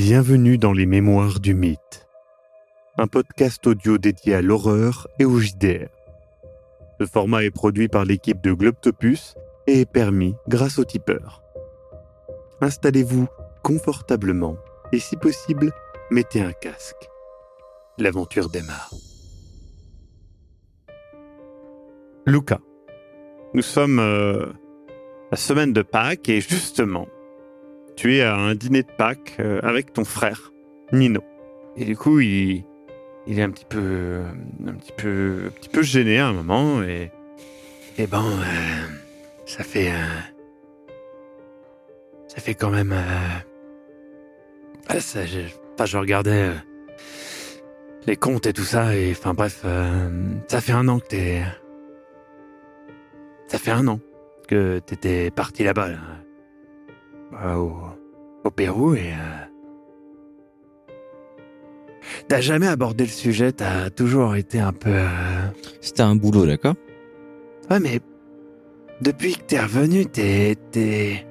Bienvenue dans les Mémoires du Mythe, un podcast audio dédié à l'horreur et au JDR. Ce format est produit par l'équipe de Globtopus et est permis grâce au tipeur. Installez-vous confortablement et si possible, mettez un casque. L'aventure démarre. Luca, nous sommes euh, la semaine de Pâques et justement, tu es à un dîner de Pâques euh, avec ton frère, Nino. Et du coup, il, est un petit peu, un petit peu, un petit peu gêné à un moment et, et euh, ça fait, euh, ça fait quand même, je, enfin, je regardais les comptes et tout ça et enfin bref, ça fait un an que t'es, ça fait un an que t'étais parti là-bas, là, au Pérou et euh, T'as jamais abordé le sujet, t'as toujours été un peu... euh, C'était un boulot, d'accord? Ouais, mais depuis que t'es revenu, t'es... T'es...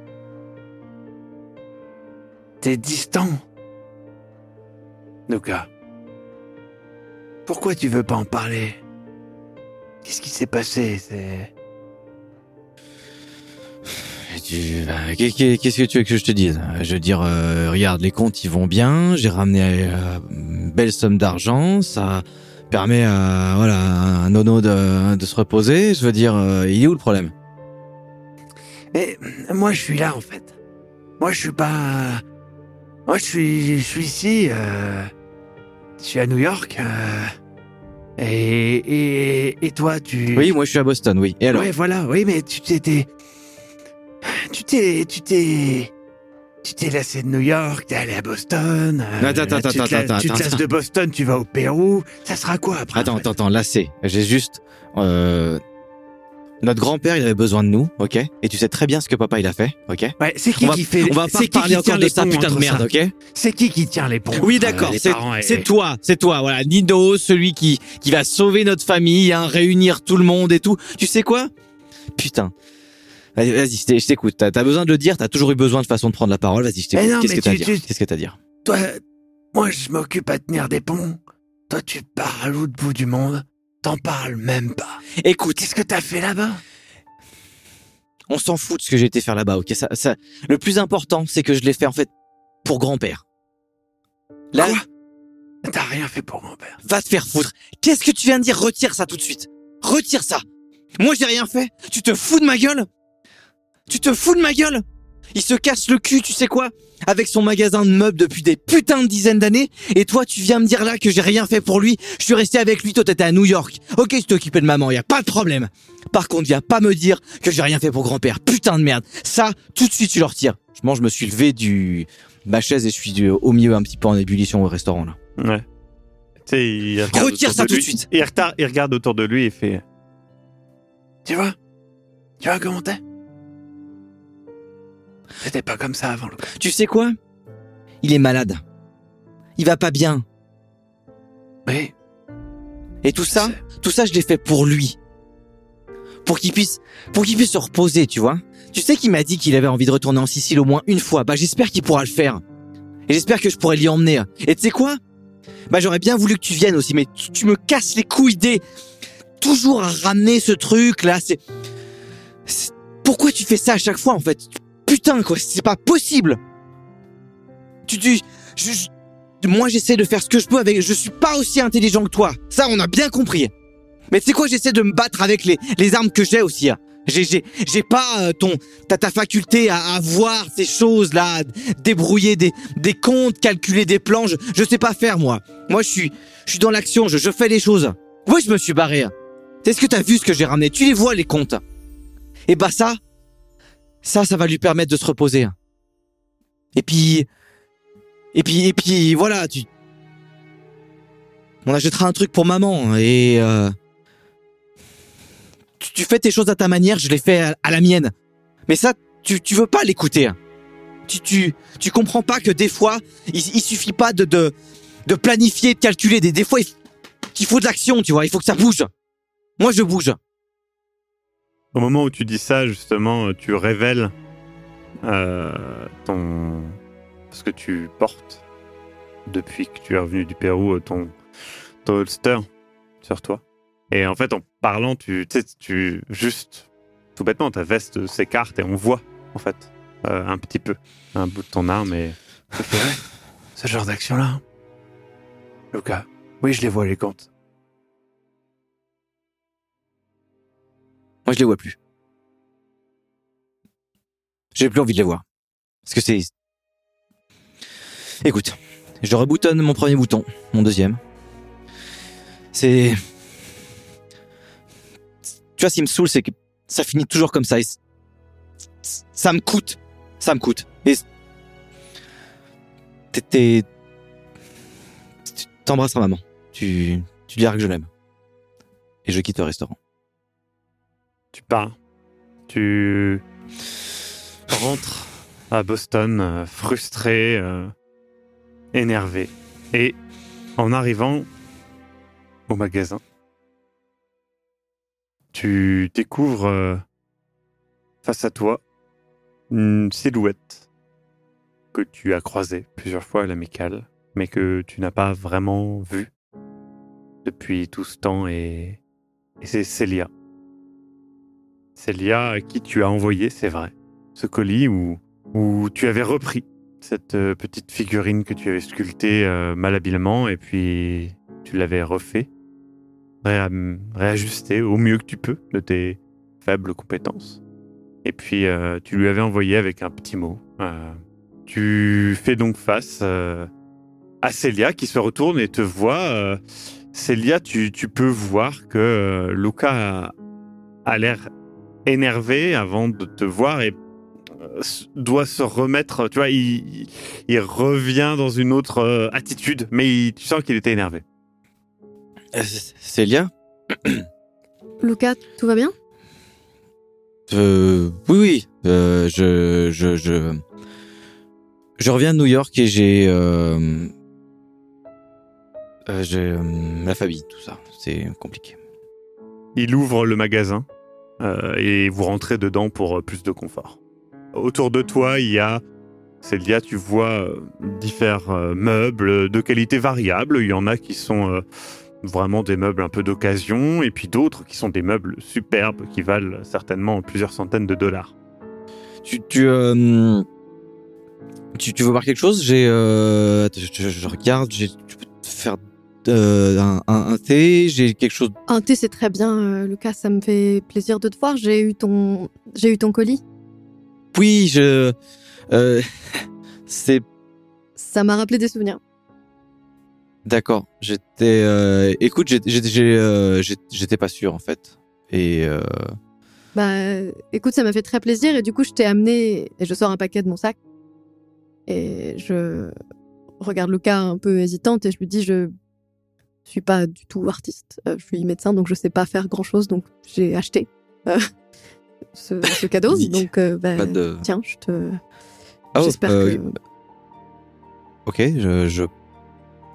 T'es distant. Luca. Pourquoi tu veux pas en parler? Qu'est-ce qui s'est passé? C'est... Qu'est-ce que tu veux que je te dise? Je veux dire, euh, regarde, les comptes ils vont bien. J'ai ramené euh, une belle somme d'argent. Ça permet à voilà un nono de, de se reposer. Je veux dire, euh, il est où le problème? Mais moi, je suis là, en fait. Moi, je suis pas... Moi, je suis, je suis ici. euh, Je suis à New York. euh, Et, et, et toi, tu... Oui, moi je suis à Boston, oui. Et alors? Ouais, voilà, oui, mais tu t'étais. Tu t'es. Tu t'es. Tu t'es lassé de New York, t'es allé à Boston. euh, Attends, attends, tu te attends, Tu te lasses de Boston, tu vas au Pérou. Ça sera quoi après Attends, attends, attends, c'est. J'ai juste. euh, Notre grand-père, il avait besoin de nous, ok? Et tu sais très bien ce que papa il a fait, ok? Ouais, c'est qui on va, qui fait. on va pas qui parler qui encore de ça, putain de merde, ça ok? C'est qui qui tient les ponts Oui, euh, d'accord, et- c'est toi, c'est toi, voilà. Nido, celui qui, qui va sauver notre famille, hein, réunir tout le monde et tout. Tu sais quoi? Putain. Vas-y, je t'écoute. T'as as besoin de le dire, t'as toujours eu besoin de façon de prendre la parole. Vas-y, je t'écoute. Qu'est-ce que t'as à dire Qu'est-ce que t'as à dire Toi, moi, je m'occupe à tenir des ponts. Toi, tu pars à l'autre bout du monde. T'en parles même pas. Écoute, Qu'est-ce que t'as fait là-bas on s'en fout de ce que j'ai été faire là-bas, ok? Ça, ça, Le plus important, c'est que je l'ai fait en fait pour grand-père. Là, Quoi? T'as rien fait pour mon père. va te faire foutre. Qu'est-ce que tu viens de dire? Retire ça tout de suite. Retire ça. Moi, j'ai rien fait. Tu te fous de ma gueule Tu te fous de ma gueule Il se casse le cul, tu sais quoi Avec son magasin de meubles depuis des putains de dizaines d'années. Et toi, tu viens me dire là que j'ai rien fait pour lui. Je suis resté avec lui. Toi, t'étais à New York. Ok, je t'ai occupé de maman. Y a pas de problème. Par contre, viens pas me dire que j'ai rien fait pour grand-père. Putain de merde. Ça, tout de suite, tu le retires. Je mange, je me suis levé du ma chaise et je suis du- au milieu un petit peu en ébullition au restaurant là. Ouais. Il Retire ça tout de suite. Il, il regarde autour de lui et fait. Tu vois? Tu vois comment t'es? C'était pas comme ça avant. Tu sais quoi? Il est malade. Il va pas bien. Oui. Et tout ça, tout ça, je l'ai fait pour lui. Pour qu'il puisse, pour qu'il puisse se reposer, tu vois. Tu sais qu'il m'a dit qu'il avait envie de retourner en Sicile au moins une fois. Bah, j'espère qu'il pourra le faire. Et j'espère que je pourrai l'y emmener. Et tu sais quoi? Bah, j'aurais bien voulu que tu viennes aussi, mais tu, tu me casses les couilles des... Toujours à ramener ce truc, là, c'est... c'est- Pourquoi tu fais ça à chaque fois, en fait? Putain, quoi, c'est pas possible Tu... tu je- moi, j'essaie de faire ce que je peux avec... Je suis pas aussi intelligent que toi. Ça, on a bien compris. Mais sais quoi, j'essaie de me battre avec les, les armes que j'ai aussi. hein. J'ai, j'ai, j'ai pas euh, ton, t'as ta faculté à, à voir ces choses-là, débrouiller des, des comptes, calculer des plans. Je, je sais pas faire, moi. Moi, je suis, je suis dans l'action, je, je fais les choses. Oui, je me suis barré. hein. Est-ce que t'as vu ce que j'ai ramené? Tu les vois, les comptes? Et bah ça, ça, ça va lui permettre de se reposer. hein. Et puis, et puis, et puis, voilà, tu, on achètera un truc pour maman et euh, tu, fais tes choses à ta manière, je les fais à, la mienne. Mais ça, tu, tu veux pas l'écouter. hein. Tu, tu, tu comprends pas que des fois, il, suffit pas de, de, de planifier, de calculer. Des, des fois, il, il faut de l'action, tu vois. Il faut que ça bouge. Moi, je bouge. Au moment où tu dis ça, justement, tu révèles euh, ton. ce que tu portes depuis que tu es revenu du Pérou euh, ton, holster sur toi. Et en fait, en parlant, tu tu juste tout bêtement ta veste s'écarte et on voit en fait euh, un petit peu un bout de ton arme et ce genre d'action là. Lucas, oui, je les vois les comptes. Moi, je les vois plus. J'ai plus envie de les voir. Parce que c'est... Écoute, je reboutonne mon premier bouton, mon deuxième. C'est... Tu vois, ce qui me saoule, c'est que ça finit toujours comme ça. ça me coûte. Ça me coûte. Et... T'es... Tu t'embrasseras maman. Tu... Tu diras que je l'aime. Et je quitte le restaurant. Tu pars. Tu rentres à Boston euh, frustré, euh, énervé. Et en arrivant au magasin, tu découvres euh, face à toi une silhouette que tu as croisée plusieurs fois à l'amicale, mais que tu n'as pas vraiment vue depuis tout ce temps. Et, et c'est Célia. Célia à qui tu as envoyé, c'est vrai, ce colis où, où tu avais repris cette euh, petite figurine que tu avais sculptée euh, malhabilement et puis tu l'avais refait, réajusté au mieux que tu peux de tes faibles compétences. Et puis euh, tu lui avais envoyé avec un petit mot. Euh, tu fais donc face à Célia qui se retourne et te voit. Célia, tu, tu peux voir que Luca a l'air énervé avant de te voir et euh, doit se remettre. Tu vois, il, il- revient dans une autre euh, attitude, mais il- tu sens qu'il était énervé. Euh, Célia? Lucas, tout va bien? Euh, oui, oui. Euh, je, je, je, je reviens de New York et j'ai, euh, euh, j'ai euh, la famille, tout ça. C'est compliqué. Il ouvre le magasin euh, et vous rentrez dedans pour euh, plus de confort. Autour de toi, il y a, Célia, tu vois euh, différents meubles de qualité variable. Il y en a qui sont vraiment des meubles un peu d'occasion et puis d'autres qui sont des meubles superbes qui valent certainement plusieurs centaines de dollars. Tu, tu, veux voir quelque chose? J'ai, je, regarde. Tu peux faire euh, un, un, un thé. J'ai quelque chose. Un thé, c'est très bien, euh, Lucas. Ça me fait plaisir de te voir. J'ai eu ton, j'ai eu ton colis. Oui, je, euh, c'est Ça m'a rappelé des souvenirs. D'accord. J'étais. écoute, j'étais pas sûr en fait. Et Bah, écoute, ça m'a fait très plaisir et du coup, je t'ai amené et je sors un paquet de mon sac et je regarde Lucas un peu hésitante et je lui dis je suis pas du tout artiste, Euh, je suis médecin donc je sais pas faire grand chose donc j'ai acheté euh, ce, ce cadeau donc euh, bah, de. tiens, je te Oh, j'espère euh, que Ok, je, je,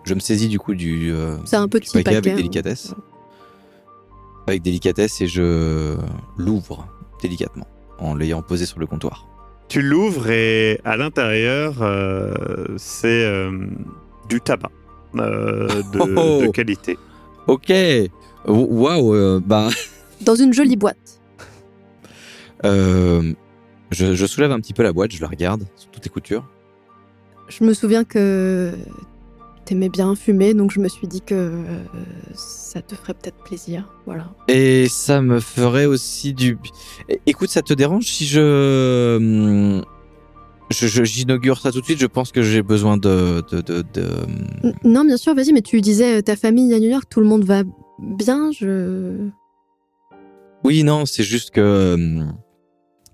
je me saisis du coup du, euh, c'est un du petit paquet paquet. avec hein. délicatesse. Avec délicatesse et je l'ouvre délicatement en l'ayant posé sur le comptoir. Tu l'ouvres et à l'intérieur, euh, c'est euh, du tabac euh, de, Oh. de qualité. Ok. Waouh. euh, bah, Dans une jolie boîte. euh, je, je soulève un petit peu la boîte, je la regarde sous toutes les coutures. Je me souviens que t'aimais bien fumer, donc je me suis dit que euh, ça te ferait peut-être plaisir. Voilà. Et ça me ferait aussi du. Écoute, ça te dérange si je. J'inaugure ça tout de suite. Je pense que j'ai besoin de. de, de, Non, bien sûr, vas-y, mais tu disais euh, ta famille à New York, tout le monde va bien, je. Oui, non, c'est juste que. hum,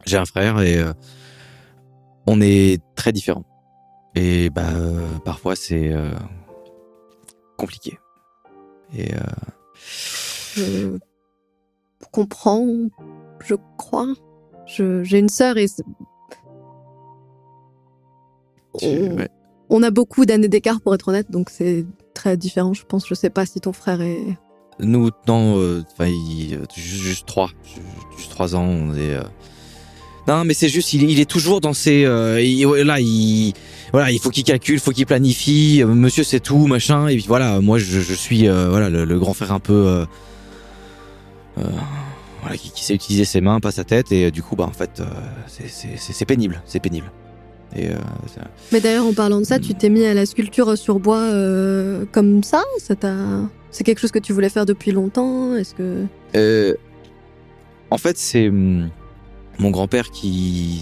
J'ai un frère et. euh, on est très différents. Et bah, euh, parfois, c'est. euh, compliqué. Et. euh, je comprends, je crois. J'ai une sœur et tu- on, ouais. on a beaucoup d'années d'écart pour être honnête, donc c'est très différent, je pense. Je sais pas si ton frère est. Nous, non, euh, enfin, il- euh, juste, juste trois, Ju- juste trois ans, on est, euh, Non, mais c'est juste, il, est- il est toujours dans ses. euh, il- là, il, voilà, il faut qu'il calcule, faut qu'il planifie. euh, Monsieur, c'est tout, machin. Et puis voilà, moi, je, je suis, euh, voilà, le, le grand frère un peu, euh, euh, voilà, qui, qui sait utiliser ses mains, pas sa tête. Et euh, du coup, bah, en fait, euh, c'est pénible, c'est pénible. Et euh, Mais d'ailleurs, en parlant de ça, tu t'es mis à la sculpture sur bois euh, comme ça? C'est quelque chose que tu voulais faire depuis longtemps? Est-ce que Euh, en fait, c'est hum, mon grand-père qui,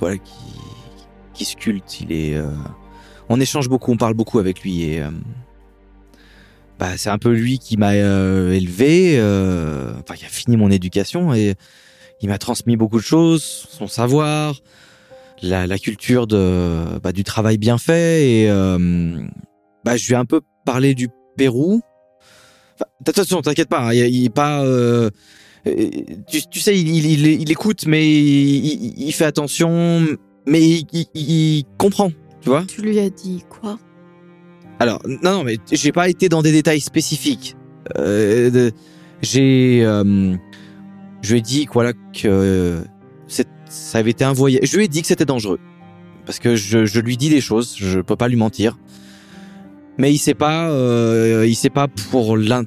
voilà, qui, qui sculpte. Il est, on échange beaucoup, on parle beaucoup avec lui et bah, c'est un peu lui qui m'a élevé, enfin, qui a fini mon éducation et il m'a transmis beaucoup de choses, son savoir, la, la culture de, bah, du travail bien fait et euh, bah, je lui ai un peu parlé du Pérou. Enfin, façon, t'inquiète pas, hein, il, il est pas. euh, euh, tu, tu sais, il, il, il- il écoute, mais il, fait attention, mais il, comprend, tu vois. tu lui as dit quoi? Alors, non, non, mais j'ai pas été dans des détails spécifiques. Euh, j'ai, je lui ai dit que, voilà que ça avait été un voyage. Je lui ai dit que c'était dangereux parce que je, je lui dis des choses, je peux pas lui mentir. Mais il sait pas, euh, il sait pas pour l'un,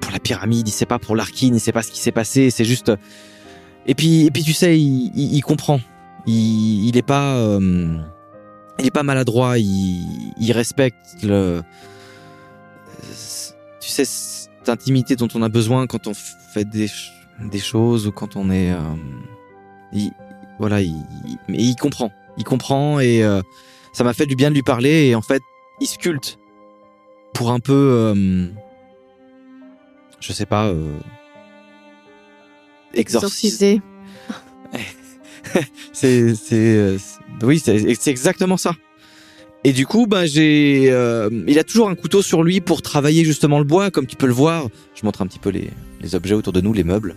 pour la pyramide, il sait pas pour l'arkine, il sait pas ce qui s'est passé. C'est juste. Et puis, et puis tu sais, il, il, comprend. Il, il est pas. euh, il est pas maladroit, il, il respecte le, tu sais, cette intimité dont on a besoin quand on fait des, ch- des choses ou quand on est, euh, il, voilà, il, il- mais il comprend, il comprend et euh, ça m'a fait du bien de lui parler et en fait, il sculpte pour un peu, euh, je sais pas, euh, exorciser. C'est, euh, oui, c'est, c'est exactement ça. Et du coup, bah, j'ai, euh, il a toujours un couteau sur lui pour travailler justement le bois, comme tu peux le voir. Je montre un petit peu les, objets autour de nous, les meubles.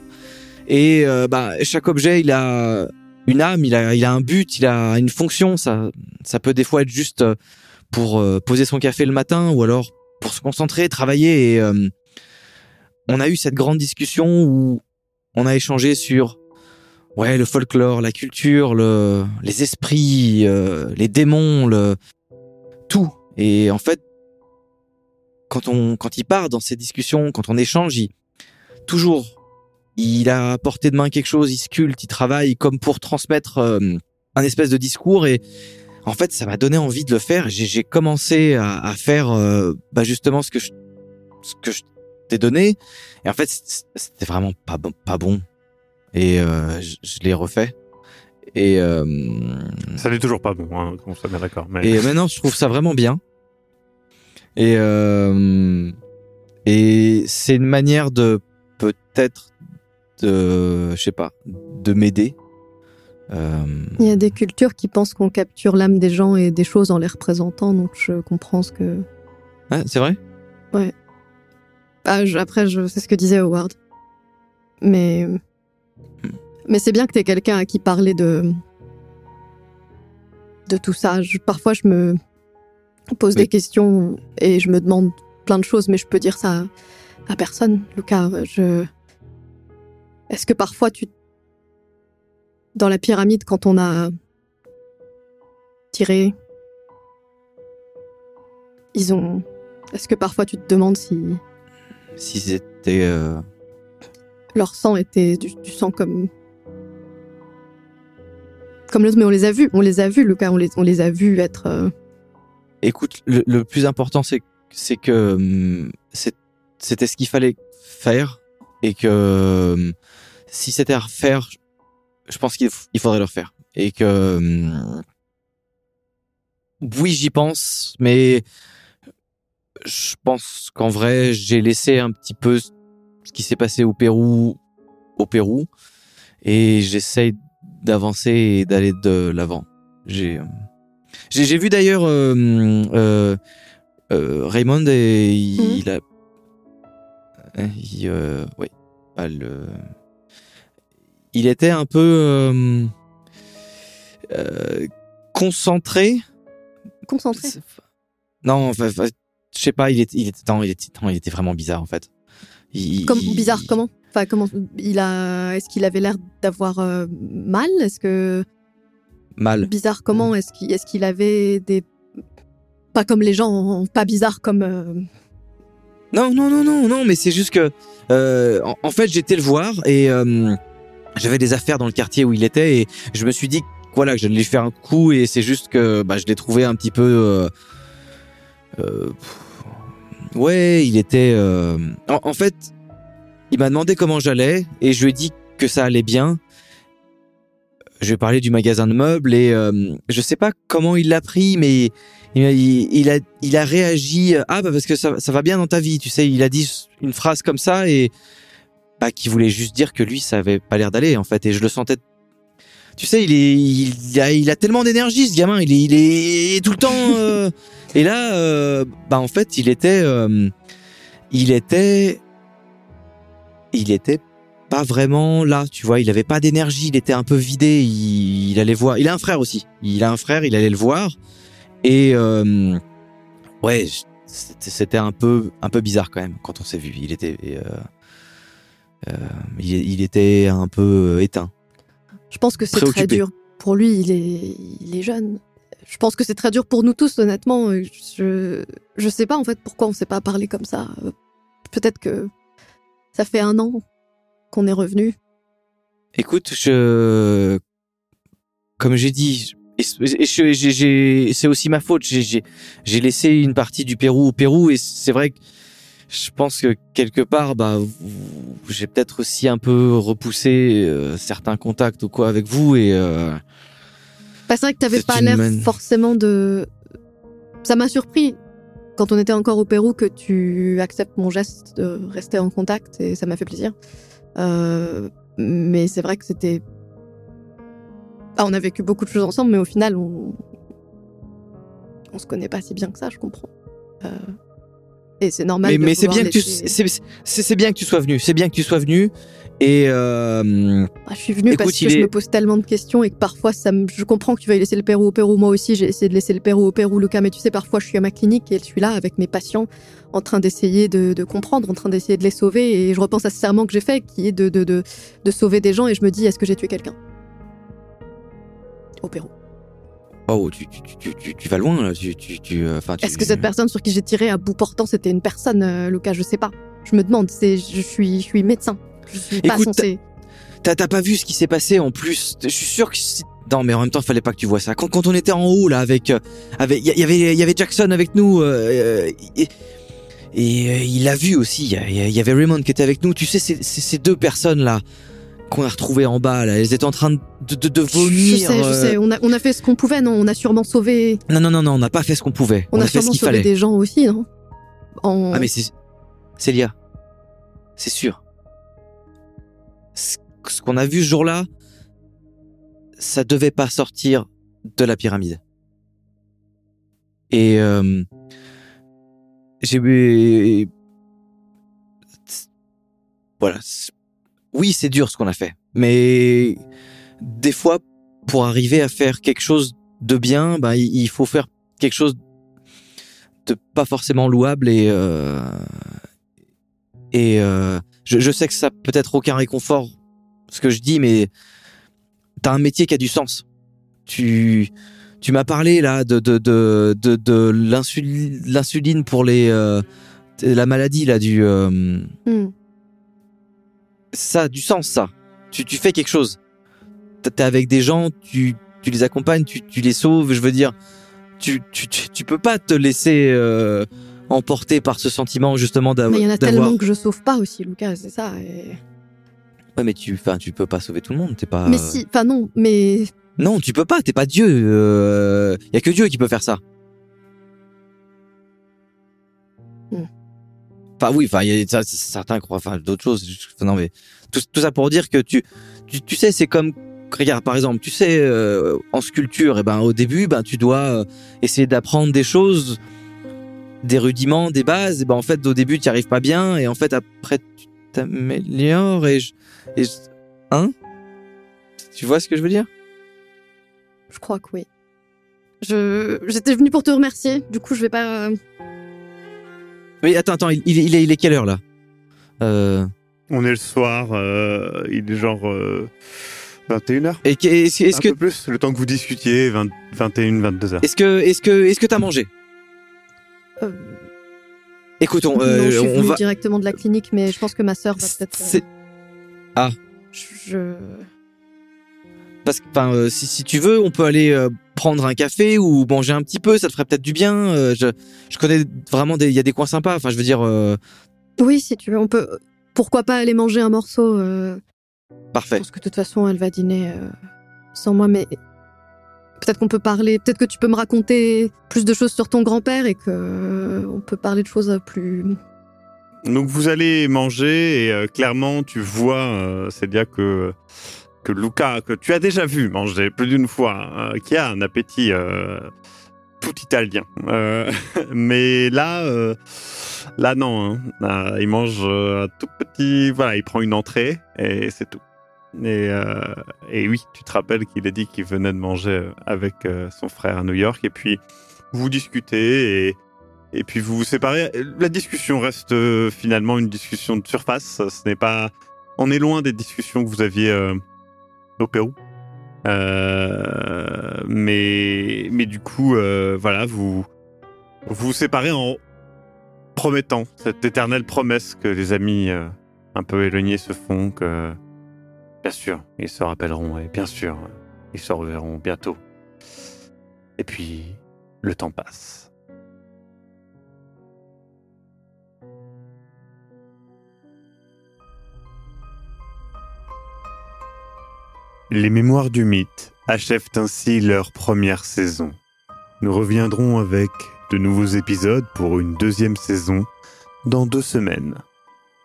Et euh, bah, chaque objet, il a une âme, il a, il a un but, il a une fonction. Ça, ça peut des fois être juste euh, pour euh, poser son café le matin, ou alors pour se concentrer, travailler. Et on a eu cette grande discussion où on a échangé sur ouais le folklore, la culture, le, les esprits, les démons, le tout. Et en fait, quand on quand il part dans ces discussions, quand on échange, il, toujours il a à portée de main quelque chose, il sculpte, il travaille comme pour transmettre euh, un espèce de discours et en fait ça m'a donné envie de le faire. J'ai commencé à, à faire euh, bah justement ce que je ce que je t'ai donné et en fait c'était vraiment pas bon, pas bon et euh, je, je l'ai refait et euh, Ça n'est toujours pas bon, hein, on se met d'accord. Mais... et maintenant, je trouve ça vraiment bien. Et, euh, et c'est une manière de peut-être de, je sais pas, de m'aider. Euh, Il y a des cultures qui pensent qu'on capture l'âme des gens et des choses en les représentant, donc je comprends ce que. ah, c'est vrai Ah, je- après, je sais ce que disait Howard. Mais. Mais c'est bien que tu quelqu'un à qui parler de. de tout ça. Je- parfois, je me pose Oui. des questions et je me demande plein de choses, mais je peux dire ça à personne, Lucas. Je. Est-ce que parfois tu. Dans la pyramide, quand on a tiré. Ils ont. Est-ce que parfois tu te demandes si Si c'était, euh, leur sang était du, du sang comme comme le mais on les a vus. On les a vus Lucas on les, on les a vus être euh, écoute, le, plus important, c'est c'est que hum, c'était ce qu'il fallait faire et que hum, si c'était à refaire, je- pense qu'il faudrait le refaire. Et que hum, oui, j'y pense, mais je pense qu'en vrai, j'ai laissé un petit peu ce qui s'est passé au Pérou au Pérou. Et j'essaye d'avancer et d'aller de l'avant. J'ai hum, j'ai vu d'ailleurs euh, euh, euh, Raymond et il, Mhm. il a euh, il, euh, ouais, le- il était un peu euh, euh, concentré. concentrés C'est- Non, enfin, je sais pas, il était, il était, non, il était, non, il était vraiment bizarre en fait. Il- comme il- bizarre comment? Enfin, comment il a Est-ce qu'il avait l'air d'avoir euh, mal? Est-ce que Mal. bizarre comment Est-ce qu'il est-ce qu'il avait des pas comme les gens, pas bizarre comme euh, Non, non, non, non, non, mais c'est juste que, euh, en, en fait, j'étais le voir et euh, j'avais des affaires dans le quartier où il était et je me suis dit, voilà, que je lui faire un coup et c'est juste que bah, je l'ai trouvé un petit peu. euh, euh, ouais, il était. euh, en, en fait, il m'a demandé comment j'allais et je lui ai dit que ça allait bien. Je lui ai parlé du magasin de meubles et euh, je sais pas comment il l'a pris, mais il, a- il, a, il a réagi. euh, Ah bah parce que ça, ça va bien dans ta vie, tu sais. Il a dit une phrase comme ça et bah qui voulait juste dire que lui ça avait pas l'air d'aller en fait et je le sentais. Tu sais, il est, il a, il a tellement d'énergie ce gamin. Il est, il est tout le temps. euh, et là, euh, bah en fait, il était, euh, il était, il était pas vraiment là, tu vois. Il avait pas d'énergie. Il était un peu vidé. Il, il allait voir. Il a un frère aussi. Il a un frère. Il allait le voir. Et euh, ouais, c'était un peu, un peu bizarre quand même quand on s'est vu. Il était, euh, euh, il, il était un peu éteint. Je pense que c'est très dur pour lui. Il est, il est jeune. Je pense que c'est très dur pour nous tous, honnêtement. Je, je sais pas en fait pourquoi on s'est pas parlé comme ça. Peut-être que ça fait un an qu'on est revenu. Écoute, je, comme j'ai dit, c'est aussi ma faute. J'ai- laissé une partie du Pérou au Pérou et c'est vrai que je pense que quelque part, bah, j'ai peut-être aussi un peu repoussé euh, certains contacts ou quoi avec vous et euh, Bah, c'est vrai que t'avais pas l'air man- forcément de. Ça m'a surpris quand on était encore au Pérou que tu acceptes mon geste de rester en contact et ça m'a fait plaisir. Euh, mais c'est vrai que c'était. Ah, on a vécu beaucoup de choses ensemble, mais au final, on. On se connaît pas si bien que ça, je comprends. Euh, Et c'est normal. mais, bien tu c'est bien que tu sois venu. C'est bien que tu sois venu et euh, Ah, je suis venue Écoute, parce que je me pose tellement de questions et que parfois ça me... je comprends que tu veuilles laisser le Pérou au Pérou. Moi aussi, j'ai essayé de laisser le Pérou au Pérou, Lucas. Mais tu sais, parfois je suis à ma clinique et je suis là avec mes patients en train d'essayer de, de comprendre, en train d'essayer de les sauver. Et je repense à ce serment que j'ai fait qui est de, de, de, de sauver des gens et je me dis, est-ce que j'ai tué quelqu'un Au Pérou? oh tu tu, tu, tu, tu vas loin là. Euh, Est-ce que cette personne sur qui j'ai tiré à bout portant, c'était une personne, euh, Lucas? Je sais pas. Je me demande. C'est, je suis, je suis médecin. Suis pas. T'as t'as pas vu ce qui s'est passé en plus Je suis sûr que non mais en même temps fallait pas que tu vois ça. Quand, quand on était en haut là avec euh, avec il y, avait y avait Jackson avec nous euh, euh, et, et, euh, il l'a vu aussi. Il y a- avait Raymond qui était avec nous. Tu sais c'est c'est ces deux personnes là qu'on a retrouvées en bas là. Elles étaient en train de de, de vomir. Je sais, je sais. On a, on a fait ce qu'on pouvait. Non, on a sûrement sauvé. Non non non non on n'a pas fait ce qu'on pouvait. On, a, fait ce sûrement qu'il fallait. des gens aussi, non? En... Ah mais c'est Célia, c'est sûr. Ce qu'on a vu ce jour-là, ça devait pas sortir de la pyramide. Et euh, j'ai voilà. Oui, c'est dur ce qu'on a fait, mais des fois, pour arriver à faire quelque chose de bien, bah, il il faut faire quelque chose de pas forcément louable et euh, et euh, je, je sais que ça peut être aucun réconfort ce que je dis, mais t'as un métier qui a du sens. Tu tu m'as parlé là de de de de, de l'insuline pour les euh, la maladie là du euh, Hmm. ça a du sens ça. Tu tu fais quelque chose. T'es avec des gens, tu tu les accompagnes, tu tu les sauves. Je veux dire, tu tu tu, peux pas te laisser euh, emporter par ce sentiment justement d'avoir. Il y en a tellement que je sauve pas aussi, Lucas, c'est ça. et- Ouais, mais tu, enfin, tu peux pas sauver tout le monde. T'es pas. Mais si, enfin non, mais Non, tu peux pas. T'es pas Dieu. Il y a que Dieu qui peut faire ça. Hmm. Enfin oui, enfin il y a ça, certains croient, enfin d'autres choses. Non mais tout, tout ça pour dire que tu, tu, tu sais, c'est comme regarde par exemple, tu sais, euh, en sculpture, et ben au début, ben tu dois euh, essayer d'apprendre des choses, des rudiments, des bases. Et ben en fait, au début, tu n'y arrives pas bien, et en fait après, tu t'améliores et, je, et je- hein, tu vois ce que je veux dire? Je crois que oui. Je j'étais venue pour te remercier. Du coup, je vais pas. euh, Oui, attends, attends, il, il est, il est, il est quelle heure là? Euh, On est le soir, euh, il est genre euh, 21h. Et est-ce est-ce Un que peu plus, le temps que vous discutiez, 20 21, 22h. est-ce que est-ce que est-ce que t'as mangé? Euh, Écoutons, non, euh, je suis on venue va. directement de la clinique, mais je pense que ma sœur va peut-être. Euh, Je. Parce que, enfin, euh, si, si tu veux, on peut aller euh, prendre un café ou manger un petit peu. Ça te ferait peut-être du bien. euh, je, je connais vraiment des, il y a des coins sympas. Enfin, je veux dire, euh, Oui, si tu veux, on peut. Pourquoi pas aller manger un morceau euh, Je parfait. pense que de toute façon, elle va dîner euh, sans moi, mais peut-être qu'on peut parler. Peut-être que tu peux me raconter plus de choses sur ton grand-père et que euh, on peut parler de choses plus. Donc vous allez manger et euh, clairement tu vois, euh, que que Luca, que tu as déjà vu manger plus d'une fois, euh, qui a un appétit euh, tout italien. Mais là, là non, hein. Il mange un tout petit, voilà, il prend une entrée et c'est tout. Et, euh, et oui, tu te rappelles qu'il a dit qu'il venait de manger avec euh, son frère à New York et puis vous discutez et puis vous vous séparez. La discussion reste euh, finalement une discussion de surface. Ce n'est pas. On est loin des discussions que vous aviez au Pérou. Mais mais du coup, voilà, vous vous vous séparez en promettant cette éternelle promesse que les amis un peu éloignés se font que bien sûr ils se rappelleront et bien sûr ils se reverront bientôt. Et puis le temps passe. Les Mémoires du Mythe achèvent ainsi leur première saison. Nous reviendrons avec de nouveaux épisodes pour une deuxième saison dans deux semaines.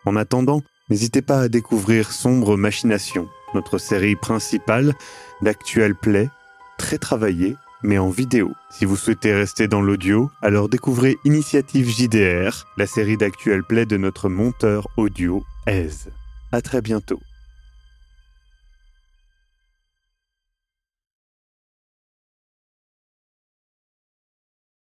En attendant, n'hésitez pas à découvrir Sombre Machination, notre série principale d'actuel play, très travaillée, mais en vidéo. Si vous souhaitez rester dans l'audio, alors découvrez Initiative JDR, la série d'actuel play de notre monteur audio, Aise. À très bientôt.